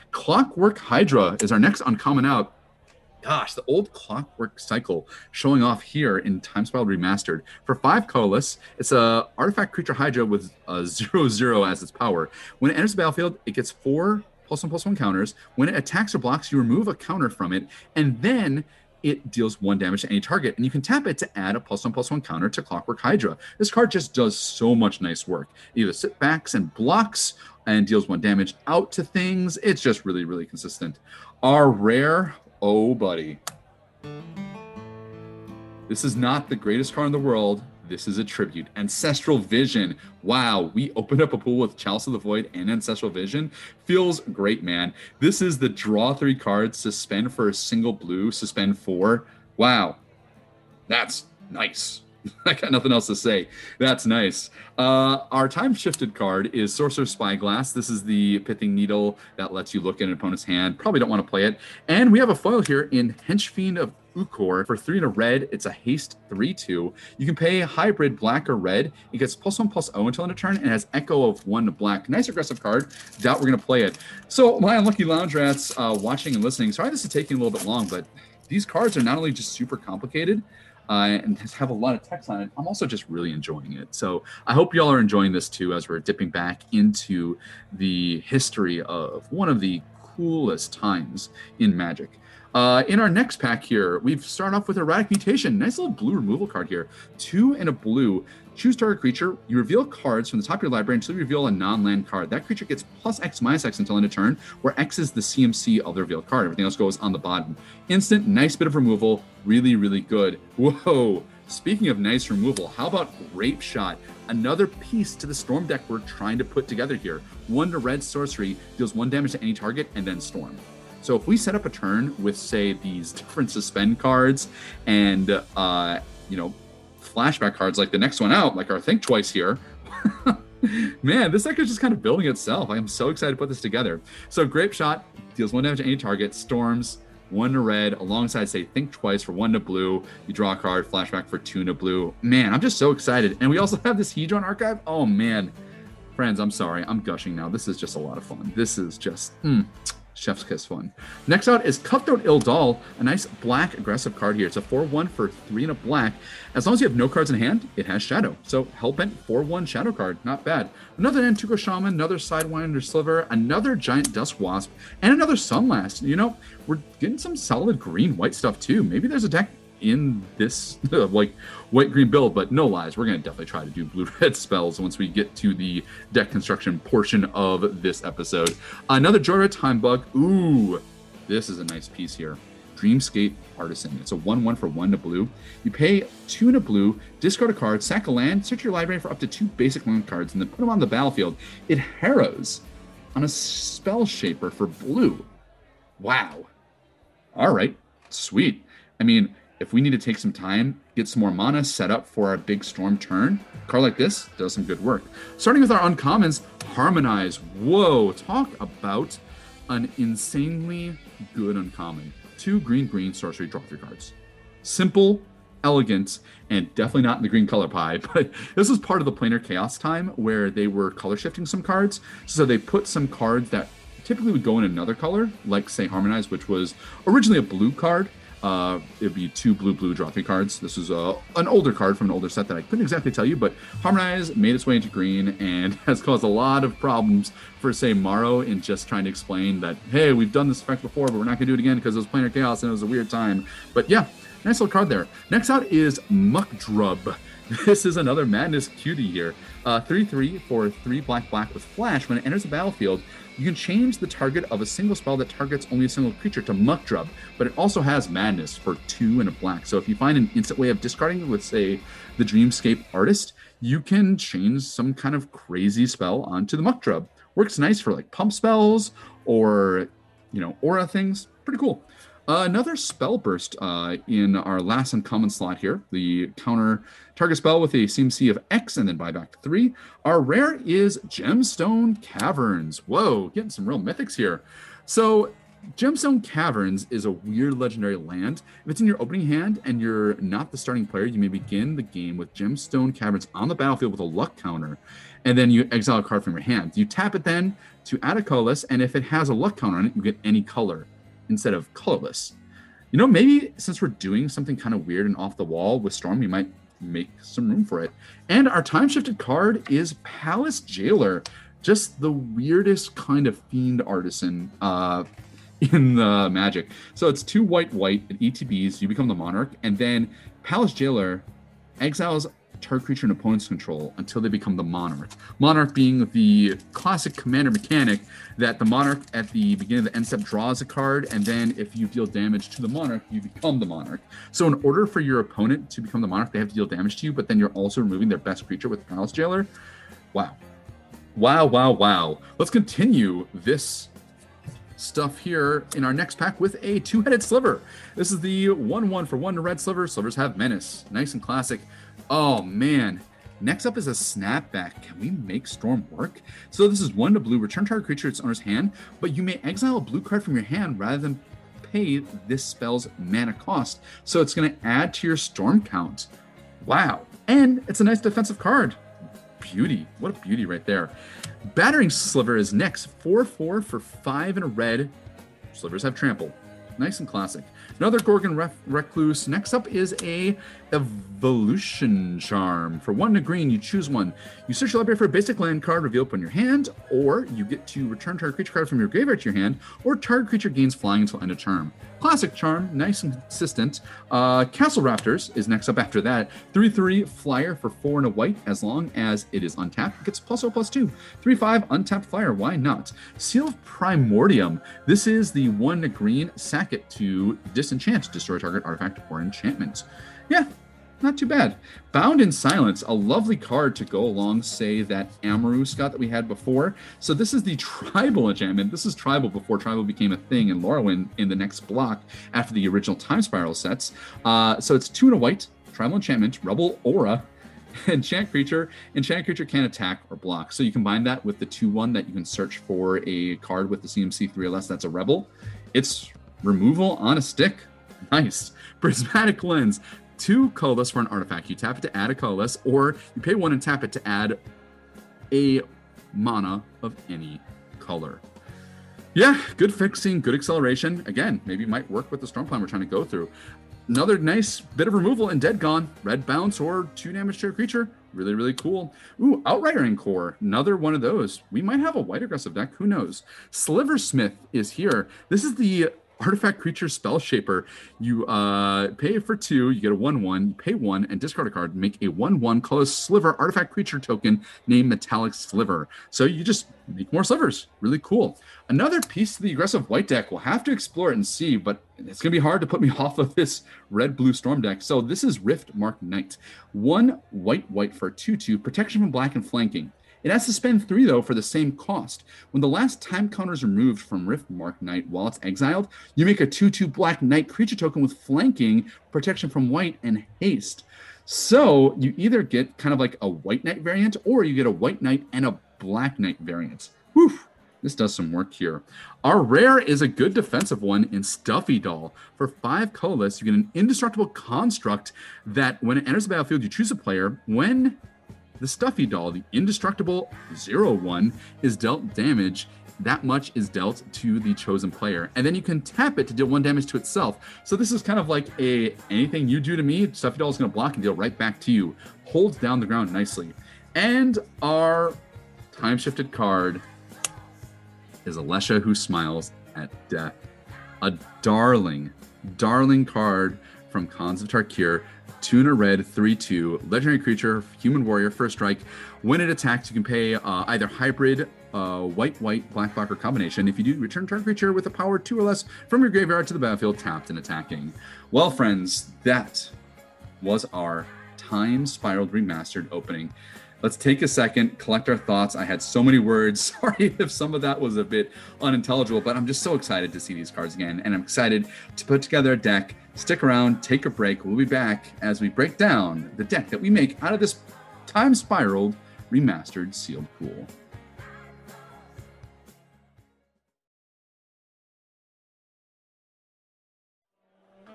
Speaker 1: Clockwork Hydra is our next uncommon out gosh, the old clockwork cycle showing off here in Time Spiral Remastered. For five colorless, it's a artifact creature Hydra with a zero zero as its power. When it enters the battlefield, it gets four plus one plus one counters. When it attacks or blocks, you remove a counter from it, and then it deals one damage to any target, and you can tap it to add a plus one plus one counter to Clockwork Hydra. This card just does so much nice work. It either sit backs and blocks and deals one damage out to things. It's just really, really consistent. Our rare Oh, buddy. This is not the greatest card in the world. This is a tribute. Ancestral Vision. Wow, we opened up a pool with Chalice of the Void and Ancestral Vision. Feels great, man. This is the draw three cards, suspend for a single blue, suspend four. Wow, that's nice. I got nothing else to say. That's nice. Uh, our time shifted card is Sorcerer's Spyglass. This is the pithing needle that lets you look at an opponent's hand. Probably don't want to play it. And we have a foil here in Henchfiend of Ukor for three and a red. It's a haste 3 2. You can pay hybrid black or red. It gets plus one plus O until end of turn and has echo of one to black. Nice aggressive card. Doubt we're going to play it. So, my unlucky lounge rats uh, watching and listening. Sorry this is taking a little bit long, but these cards are not only just super complicated, uh, and have a lot of text on it. I'm also just really enjoying it. So I hope y'all are enjoying this too as we're dipping back into the history of one of the coolest times in Magic. Uh, in our next pack here, we've started off with Erratic Mutation. Nice little blue removal card here. Two and a blue. Choose target creature. You reveal cards from the top of your library until you reveal a non-land card. That creature gets plus X minus X until end of turn, where X is the CMC of the revealed card. Everything else goes on the bottom. Instant, nice bit of removal. Really, really good. Whoa. Speaking of nice removal, how about Grape Shot? Another piece to the Storm deck we're trying to put together here. One to red sorcery, deals one damage to any target, and then Storm. So if we set up a turn with, say, these different suspend cards and, uh, you know, flashback cards like the next one out, like our Think Twice here, man, this deck is just kind of building itself. I am so excited to put this together. So Grapeshot deals one damage to any target, storms, one to red, alongside, say, Think Twice for one to blue. You draw a card, flashback for two to blue. Man, I'm just so excited. And we also have this Hedron archive. Oh, man. Friends, I'm sorry. I'm gushing now. This is just a lot of fun. This is just. Mm. Chef's Kiss fun. Next out is Cutthroat il-Dal, a nice black aggressive card here. It's a 4-1 for 3 and a black. As long as you have no cards in hand, it has Shadow. So Hellbent 4-1 Shadow card, not bad. Another Nantuko Shaman, another Sidewinder Sliver, another Giant Dustwasp, and another Sunlance. You know, we're getting some solid green-white stuff too. Maybe there's a deck in this like white green build, but no lies, we're gonna definitely try to do blue red spells once we get to the deck construction portion of this episode. Another Jhoira's Timebug. Ooh, this is a nice piece here. Dreamscape Artist. It's a 1 1 for 1 to blue. You pay 2 in a blue, discard a card, sack a land, search your library for up to two basic land cards, and then put them on the battlefield. It harrows on a spellshaper for blue. Wow. All right. Sweet. I mean, if we need to take some time, get some more mana set up for our big storm turn, a card like this does some good work. Starting with our uncommons, Harmonize. Whoa, talk about an insanely good uncommon. Two green green sorcery draw three cards. Simple, elegant, and definitely not in the green color pie, but this was part of the planar chaos time where they were color shifting some cards. So they put some cards that typically would go in another color, like say Harmonize, which was originally a blue card uh, it'd be two blue blue draw three cards. This is a, an older card from an older set that I couldn't exactly tell you, but Harmonize made its way into green and has caused a lot of problems for say Maro in just trying to explain that hey we've done this effect before, but we're not gonna do it again because it was planar chaos and it was a weird time. But yeah, nice little card there. Next out is Muck Drubb. This is another madness cutie here. Uh, 3 3 for 3 black black with flash. When it enters the battlefield, you can change the target of a single spell that targets only a single creature to Muck Drubb, but it also has Madness for two and a black. So if you find an instant way of discarding it with, say, the Dreamscape Artist, you can change some kind of crazy spell onto the Muck Drubb. Works nice for like pump spells or, you know, aura things. Pretty cool. Another Spellburst uh, in our last uncommon slot here. The counter target spell with a CMC of X and then buyback to three. Our rare is Gemstone Caverns. Whoa, getting some real mythics here. So Gemstone Caverns is a weird legendary land. If it's in your opening hand and you're not the starting player, you may begin the game with Gemstone Caverns on the battlefield with a luck counter, and then you exile a card from your hand. You tap it then to add a colorless, and if it has a luck counter on it, you get any color instead of colorless. You know, maybe since we're doing something kind of weird and off the wall with Storm, we might make some room for it. And our time shifted card is Palace Jailer, just the weirdest kind of fiend artisan uh, in the Magic. So it's two white white at ETBs. You become the Monarch, and then Palace Jailer exiles target creature in opponent's control until they become the Monarch. Monarch being the classic commander mechanic that the Monarch at the beginning of the end step draws a card, and then if you deal damage to the Monarch, you become the Monarch. So in order for your opponent to become the Monarch, they have to deal damage to you, but then you're also removing their best creature with Palace Jailer. Wow. Wow, wow, wow. Let's continue this stuff here in our next pack with a two-headed sliver. This is the 1-1 for one red sliver. Slivers have menace. Nice and classic. Oh man. Next up is a snapback. Can we make Storm work? So this is one to blue. Return target creature to its owner's hand, but you may exile a blue card from your hand rather than pay this spell's mana cost. So it's going to add to your Storm count. Wow. And it's a nice defensive card. Beauty. What a beauty right there. Battering Sliver is next. 4 4 for 5 and a red. Slivers have trample. Nice and classic. Another Gorgon Ref- Recluse. Next up is a Evolution Charm. For one to green, you choose one. You search your library for a basic land card revealed upon your hand, or you get to return target creature card from your graveyard to your hand, or target creature gains flying until end of turn. Classic charm, nice and consistent. Uh, Castle Raptors is next up after that. 3 3 flyer for 4 and a white, as long as it is untapped. It gets plus 0 plus 2. 3 5 untapped flyer, why not? Seal of Primordium. This is the 1 green, sack it to disenchant, destroy target artifact or enchantment. Yeah, not too bad. Bound in Silence, a lovely card to go along, say, that Amrou Scout that we had before. So this is the tribal enchantment. This is tribal before tribal became a thing in Lorwyn in the next block after the original Time Spiral sets. Uh, so it's two and a white, tribal enchantment, Rebel Aura, enchant creature. Enchant creature can't attack or block. So you combine that with the 2 1 that you can search for a card with the CMC 3 or less that's a Rebel. It's removal on a stick. Nice. Prismatic Lens two colorless for an artifact. You tap it to add a colorless, or you pay one and tap it to add a mana of any color. Yeah, good fixing, good acceleration. Again, maybe might work with the storm plan we're trying to go through. Another nice bit of removal in Dead Gone. Red bounce or two damage to a creature. Really, really cool. Ooh, Outrider en-Kor. Another one of those. We might have a white aggressive deck. Who knows? Sliversmith is here. This is the artifact creature spellshaper. You uh pay for two you get a one one pay one and discard a card. Make a one one color sliver artifact creature token named metallic sliver. So you just make more slivers. Really cool. Another piece of the aggressive white deck. We'll have to explore it and see but it's going to be hard to put me off of this red blue storm deck. So this is Riftmark Knight. One white white for two two protection from black and flanking it has to spend three, though, for the same cost. When the last time counter is removed from Riftmark Knight while it's exiled, you make a 2 2 black knight creature token with flanking, protection from white, and haste. So you either get kind of like a white knight variant, or you get a white knight and a black knight variant. Whew. This does some work here. Our rare is a good defensive one in Stuffy Doll. For five colorless, you get an indestructible construct that when it enters the battlefield, you choose a player. When the Stuffy doll, the indestructible zero one, is dealt damage. That much is dealt to the chosen player, and then you can tap it to deal one damage to itself. So this is kind of like a anything you do to me, Stuffy doll is going to block and deal right back to you. Holds down the ground nicely, and our time shifted card is Alesha who smiles at death. A darling, darling card from Khans of Tarkir Tuna red, 3 2, legendary creature, human warrior, first strike. When it attacks, you can pay uh, either hybrid, uh, white, white, black, black, or combination. If you do, return target creature with a power 2 or less from your graveyard to the battlefield, tapped and attacking. Well, friends, that was our Time Spiraled Remastered opening. Let's take a second, collect our thoughts. I had so many words. Sorry if some of that was a bit unintelligible, but I'm just so excited to see these cards again. And I'm excited to put together a deck Stick around, take a break. We'll be back as we break down the deck that we make out of this time spiraled remastered sealed pool.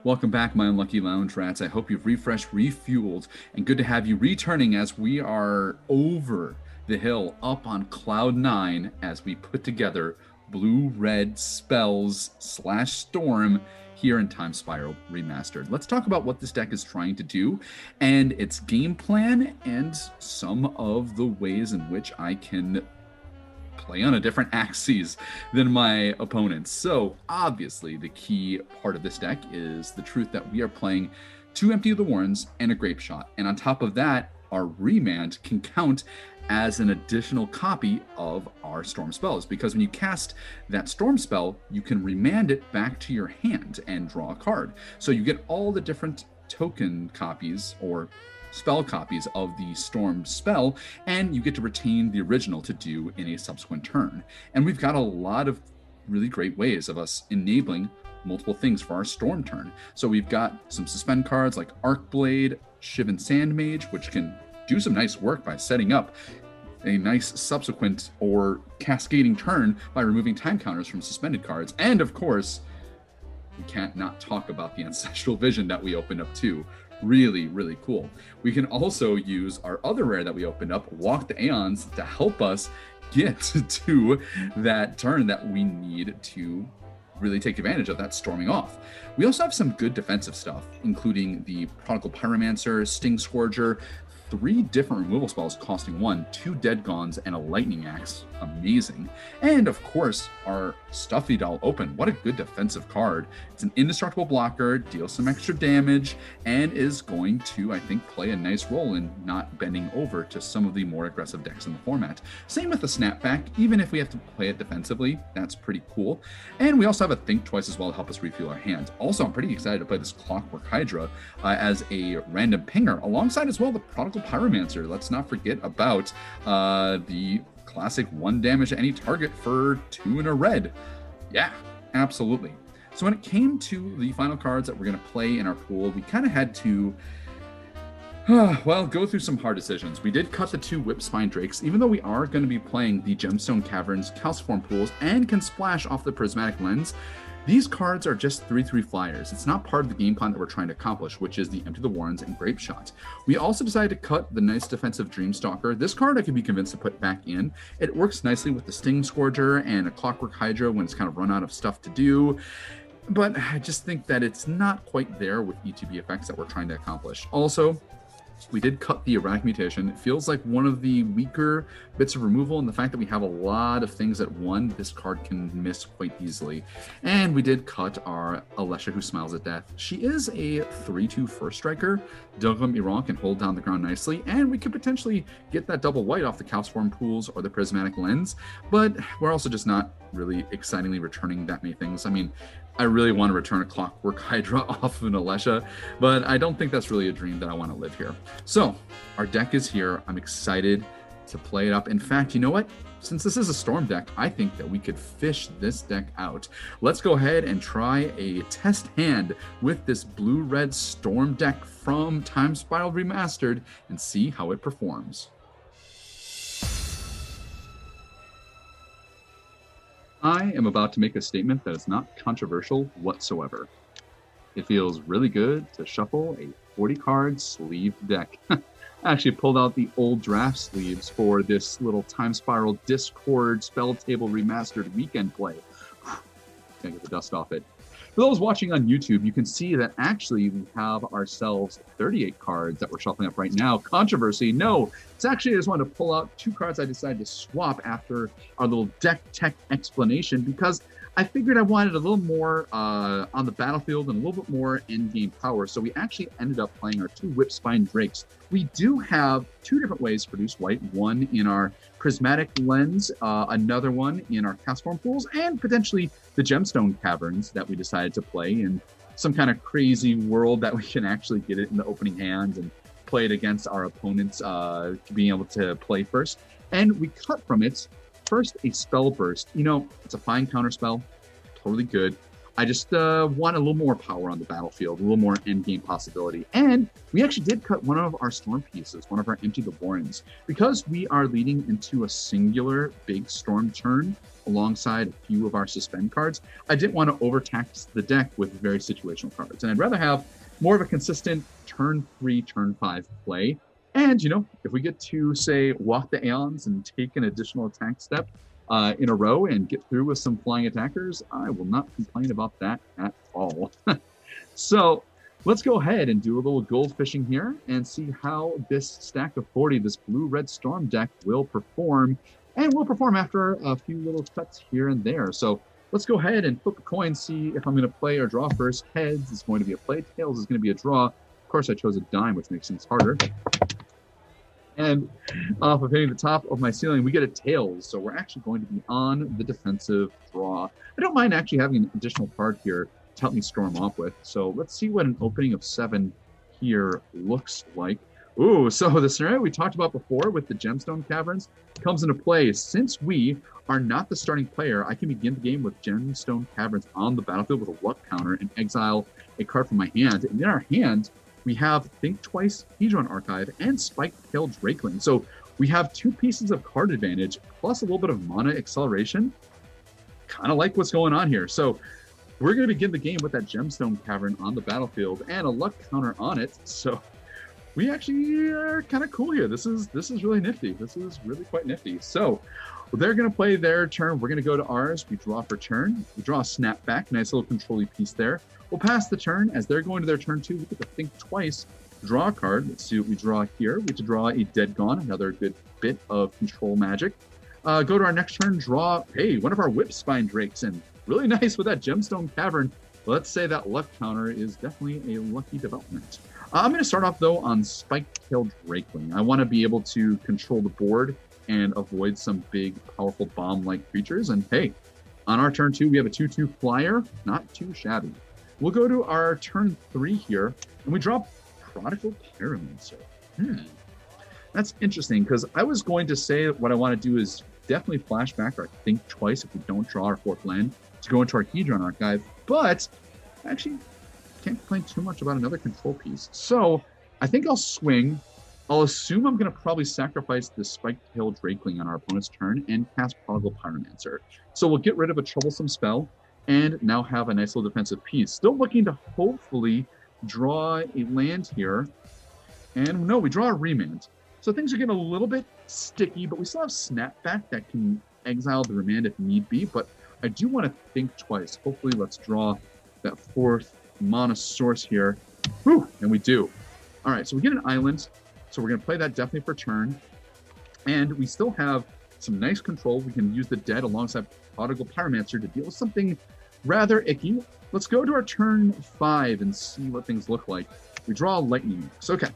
Speaker 1: Welcome back, my unlucky lounge rats. I hope you've refreshed, refueled, and good to have you returning as we are over the hill up on cloud nine as we put together blue red spells slash storm here in Time Spiral Remastered. Let's talk about what this deck is trying to do and its game plan and some of the ways in which I can play on a different axes than my opponents. So, obviously, the key part of this deck is the truth that we are playing two Empty of the Warrens and a Grapeshot. And on top of that, our remand can count as an additional copy of our storm spells because when you cast that storm spell you can remand it back to your hand and draw a card. So you get all the different token copies or spell copies of the storm spell and you get to retain the original to do in a subsequent turn. And we've got a lot of really great ways of us enabling multiple things for our storm turn. So we've got some suspend cards like arc blade shivan sandmage which can do some nice work by setting up a nice subsequent or cascading turn by removing time counters from suspended cards. And of course, we can't not talk about the Ancestral Vision that we opened up too. Really, really cool. We can also use our other rare that we opened up, Walk the Aeons, to help us get to that turn that we need to really take advantage of that storming off. We also have some good defensive stuff, including the Prodigal Pyromancer, Stingscourger, three different removal spells costing one, two Dead Gons, and a Lightning Axe. Amazing. And of course, our Stuffy Doll Open. What a good defensive card. It's an indestructible blocker, deals some extra damage, and is going to, I think, play a nice role in not bending over to some of the more aggressive decks in the format. Same with the Snapback, even if we have to play it defensively, that's pretty cool. And we also have a Think Twice as well to help us refuel our hands. Also, I'm pretty excited to play this Clockwork Hydra uh, as a random pinger, alongside as well the Prodigal Pyromancer. Let's not forget about uh, the classic one damage to any target for two in a red. Yeah, absolutely. So when it came to the final cards that we're going to play in our pool, we kind of had to, well, go through some hard decisions. We did cut the two Whipspine Drakes, even though we are going to be playing the Gemstone Caverns, Calciform Pools, and can splash off the Prismatic Lens. These cards are just 3 3 flyers. It's not part of the game plan that we're trying to accomplish, which is the Empty the Warrens and Grapeshot. We also decided to cut the nice defensive Dreamstalker. This card I can be convinced to put back in. It works nicely with the Stingscourger and a Clockwork Hydra when it's kind of run out of stuff to do. But I just think that it's not quite there with ETB effects that we're trying to accomplish. Also, we did cut the Erratic Mutation. It feels like one of the weaker bits of removal, and the fact that we have a lot of things at one, this card can miss quite easily. And we did cut our Alesha who smiles at death. She is a 3-2 first striker. Iran can hold down the ground nicely, and we could potentially get that double white off the Calciform pools or the prismatic lens, but we're also just not really excitingly returning that many things. I mean, I really want to return a Clockwork Hydra off of an Alesha, but I don't think that's really a dream that I want to live here. So our deck is here. I'm excited to play it up. In fact, you know what? Since this is a storm deck, I think that we could fish this deck out. Let's go ahead and try a test hand with this blue-red storm deck from Time Spiral Remastered and see how it performs. I am about to make a statement that is not controversial whatsoever. It feels really good to shuffle a 40 card sleeve deck. I actually pulled out the old draft sleeves for this little Time Spiral Discord Spell Table Remastered weekend play. Can't get the dust off it. For those watching on YouTube, you can see that actually we have ourselves 38 cards that we're shuffling up right now. Controversy, no. It's actually, I just wanted to pull out two cards I decided to swap after our little deck tech explanation because I figured I wanted a little more uh, on the battlefield and a little bit more end game power. So we actually ended up playing our two Whipspine Drakes. We do have two different ways to produce white one in our Prismatic Lens, uh, another one in our Calciform Pools, and potentially the Gemstone Caverns that we decided to play in some kind of crazy world that we can actually get it in the opening hand and play it against our opponents uh, being able to play first. And we cut from it First, a Spellburst. You know, it's a fine counter spell, totally good. I just uh, want a little more power on the battlefield, a little more end game possibility. And we actually did cut one of our storm pieces, one of our empty the warrens, because we are leading into a singular big storm turn alongside a few of our suspend cards. I didn't want to overtax the deck with very situational cards, and I'd rather have more of a consistent turn three, turn five play and, you know, if we get to, say, walk the Aeons and take an additional attack step uh, in a row and get through with some flying attackers, I will not complain about that at all. so let's go ahead and do a little gold fishing here and see how this stack of 40, this blue-red storm deck will perform. And will perform after a few little cuts here and there. So let's go ahead and flip a coin, see if I'm going to play or draw first. Heads is going to be a play, tails is going to be a draw. Of course, I chose a dime, which makes things harder and off of hitting the top of my ceiling, we get a tails. So we're actually going to be on the defensive draw. I don't mind actually having an additional card here to help me storm off with. So let's see what an opening of seven here looks like. Ooh, so the scenario we talked about before with the gemstone caverns comes into play. Since we are not the starting player, I can begin the game with gemstone caverns on the battlefield with a luck counter and exile a card from my hand. And in our hand, we have Think Twice Hedron Archive and Spike Tail Drakeling. So we have two pieces of card advantage plus a little bit of mana acceleration. Kind of like what's going on here. So we're going to begin the game with that Gemstone Cavern on the battlefield and a luck counter on it. So we actually are kind of cool here. This is this is really nifty. This is really quite nifty. So Well, they're going to play their turn. We're going to go to ours. We draw for turn. We draw a snapback. Nice little control piece there. We'll pass the turn. As they're going to their turn two, we get to think twice. Draw a card. Let's see what we draw here. We get to draw a Dead Gone, another good bit of control magic. Uh, go to our next turn, draw, hey, one of our Whipspine Drakes, and really nice with that Gemstone Cavern. Let's say that luck counter is definitely a lucky development. Uh, I'm going to start off, though, on Spike-tailed Drakeling. I want to be able to control the board and avoid some big, powerful bomb-like creatures. And hey, on our turn two, we have a 2-2 flyer. Not too shabby. We'll go to our turn three here, and we draw Prodigal Pyromancer. Hmm. That's interesting, because I was going to say what I want to do is definitely flashback or think twice if we don't draw our fourth land to go into our Hedron archive, but actually can't complain too much about another control piece. So I think I'll swing. I'll assume I'm going to probably sacrifice the spiked tail Drakeling on our opponent's turn and cast Prodigal Pyromancer. So we'll get rid of a troublesome spell and now have a nice little defensive piece. Still looking to hopefully draw a land here. And no, we draw a remand. So things are getting a little bit sticky, but we still have Snapback that can exile the remand if need be. But I do want to think twice. Hopefully, let's draw that fourth mana source here. Whew, and we do. All right, so we get an island. So we're going to play that definitely for turn. And we still have some nice control. We can use the dead alongside Prodigal Pyromancer to deal with something rather icky. Let's go to our turn five and see what things look like. We draw lightning. So, okay.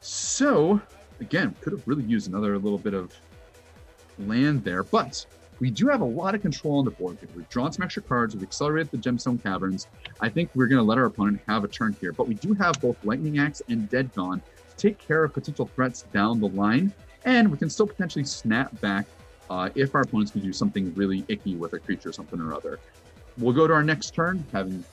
Speaker 1: So, again, could have really used another little bit of land there, but we do have a lot of control on the board. We've drawn some extra cards, we've accelerated the Gemstone Caverns. I think we're going to let our opponent have a turn here, but we do have both Lightning Axe and Dead Gone to take care of potential threats down the line, and we can still potentially snap back uh, if our opponents can do something really icky with a creature, or something or other. We'll go to our next turn, having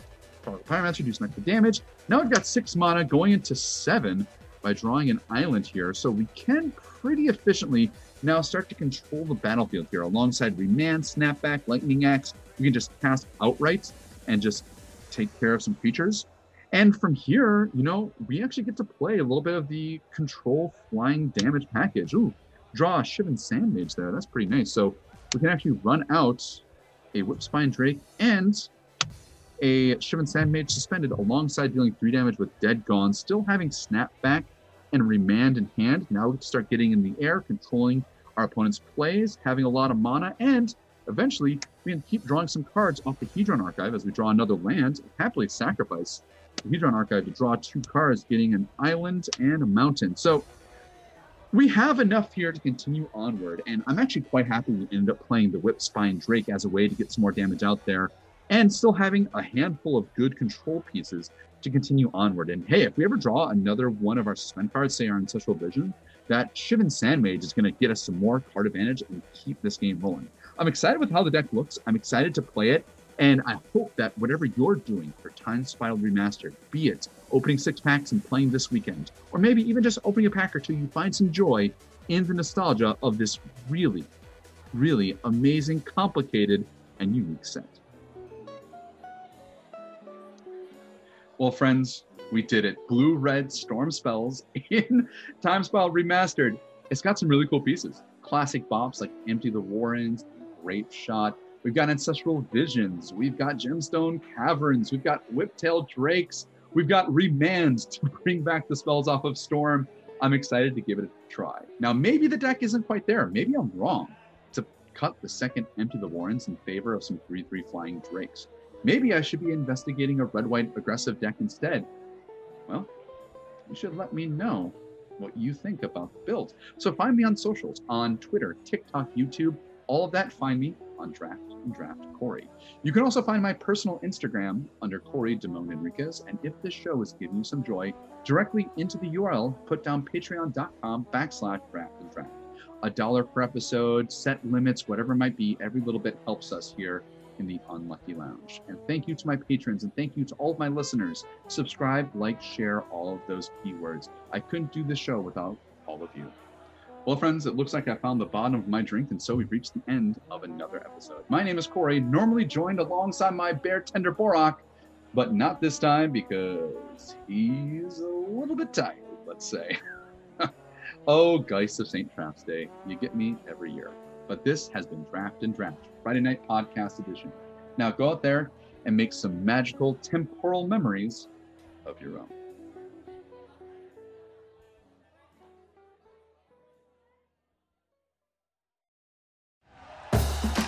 Speaker 1: Pyromancer do some extra damage. Now we've got six mana going into seven by drawing an island here, so we can pretty efficiently now start to control the battlefield here alongside Remand, Snapback, Lightning Axe. We can just cast outright and just take care of some creatures. And from here, you know, we actually get to play a little bit of the control flying damage package. Ooh, draw a Shivan Sandmage there. That's pretty nice. So we can actually run out a Whipspine Drake and a Shivan Sandmage suspended alongside dealing three damage with Dead Gone, still having Snapback and Remand in hand. Now we can start getting in the air, controlling our opponent's plays, having a lot of mana, and eventually we can keep drawing some cards off the Hedron Archive as we draw another land, happily sacrifice the Hedron Archive to draw two cards, getting an island and a mountain. So we have enough here to continue onward, and I'm actually quite happy we ended up playing the Whipspine Drake as a way to get some more damage out there, and still having a handful of good control pieces to continue onward. And hey, if we ever draw another one of our suspend cards, say our Ancestral Vision, that Shivan Sandmage is going to get us some more card advantage and keep this game rolling. I'm excited with how the deck looks. I'm excited to play it. And I hope that whatever you're doing for Time Spiral Remastered, be it opening six packs and playing this weekend, or maybe even just opening a pack or two, you find some joy in the nostalgia of this really, really amazing, complicated, and unique set. Well, friends, we did it. Blue Red Storm Spells in Time Spiral Remastered. It's got some really cool pieces. Classic bops like Empty the Warrens, Grapeshot, We've got Ancestral Visions. We've got Gemstone Caverns. We've got Whiptail Drakes. We've got Remands to bring back the spells off of Storm. I'm excited to give it a try. Now, maybe the deck isn't quite there. Maybe I'm wrong to cut the second Empty the Warrens in favor of some 3 3 Flying Drakes. Maybe I should be investigating a red white aggressive deck instead. Well, you should let me know what you think about the build. So find me on socials on Twitter, TikTok, YouTube, all of that. Find me on Draft and Draft Corey. You can also find my personal Instagram under Corey Damone Enriquez. And if this show is giving you some joy, directly into the URL, put down patreon.com backslash draft and draft. A dollar per episode, set limits, whatever it might be, every little bit helps us here in the Unlucky Lounge. And thank you to my patrons and thank you to all of my listeners. Subscribe, like, share all of those keywords. I couldn't do this show without all of you. Well, friends, it looks like I found the bottom of my drink, and so we've reached the end of another episode. My name is Corey, normally joined alongside my bear tender Borak, but not this time because he's a little bit tired, let's say. oh, Geist of St. Traft's Day, you get me every year. but this has been Draft and Draft, Friday Night Podcast Edition. Now go out there and make some magical temporal memories of your own.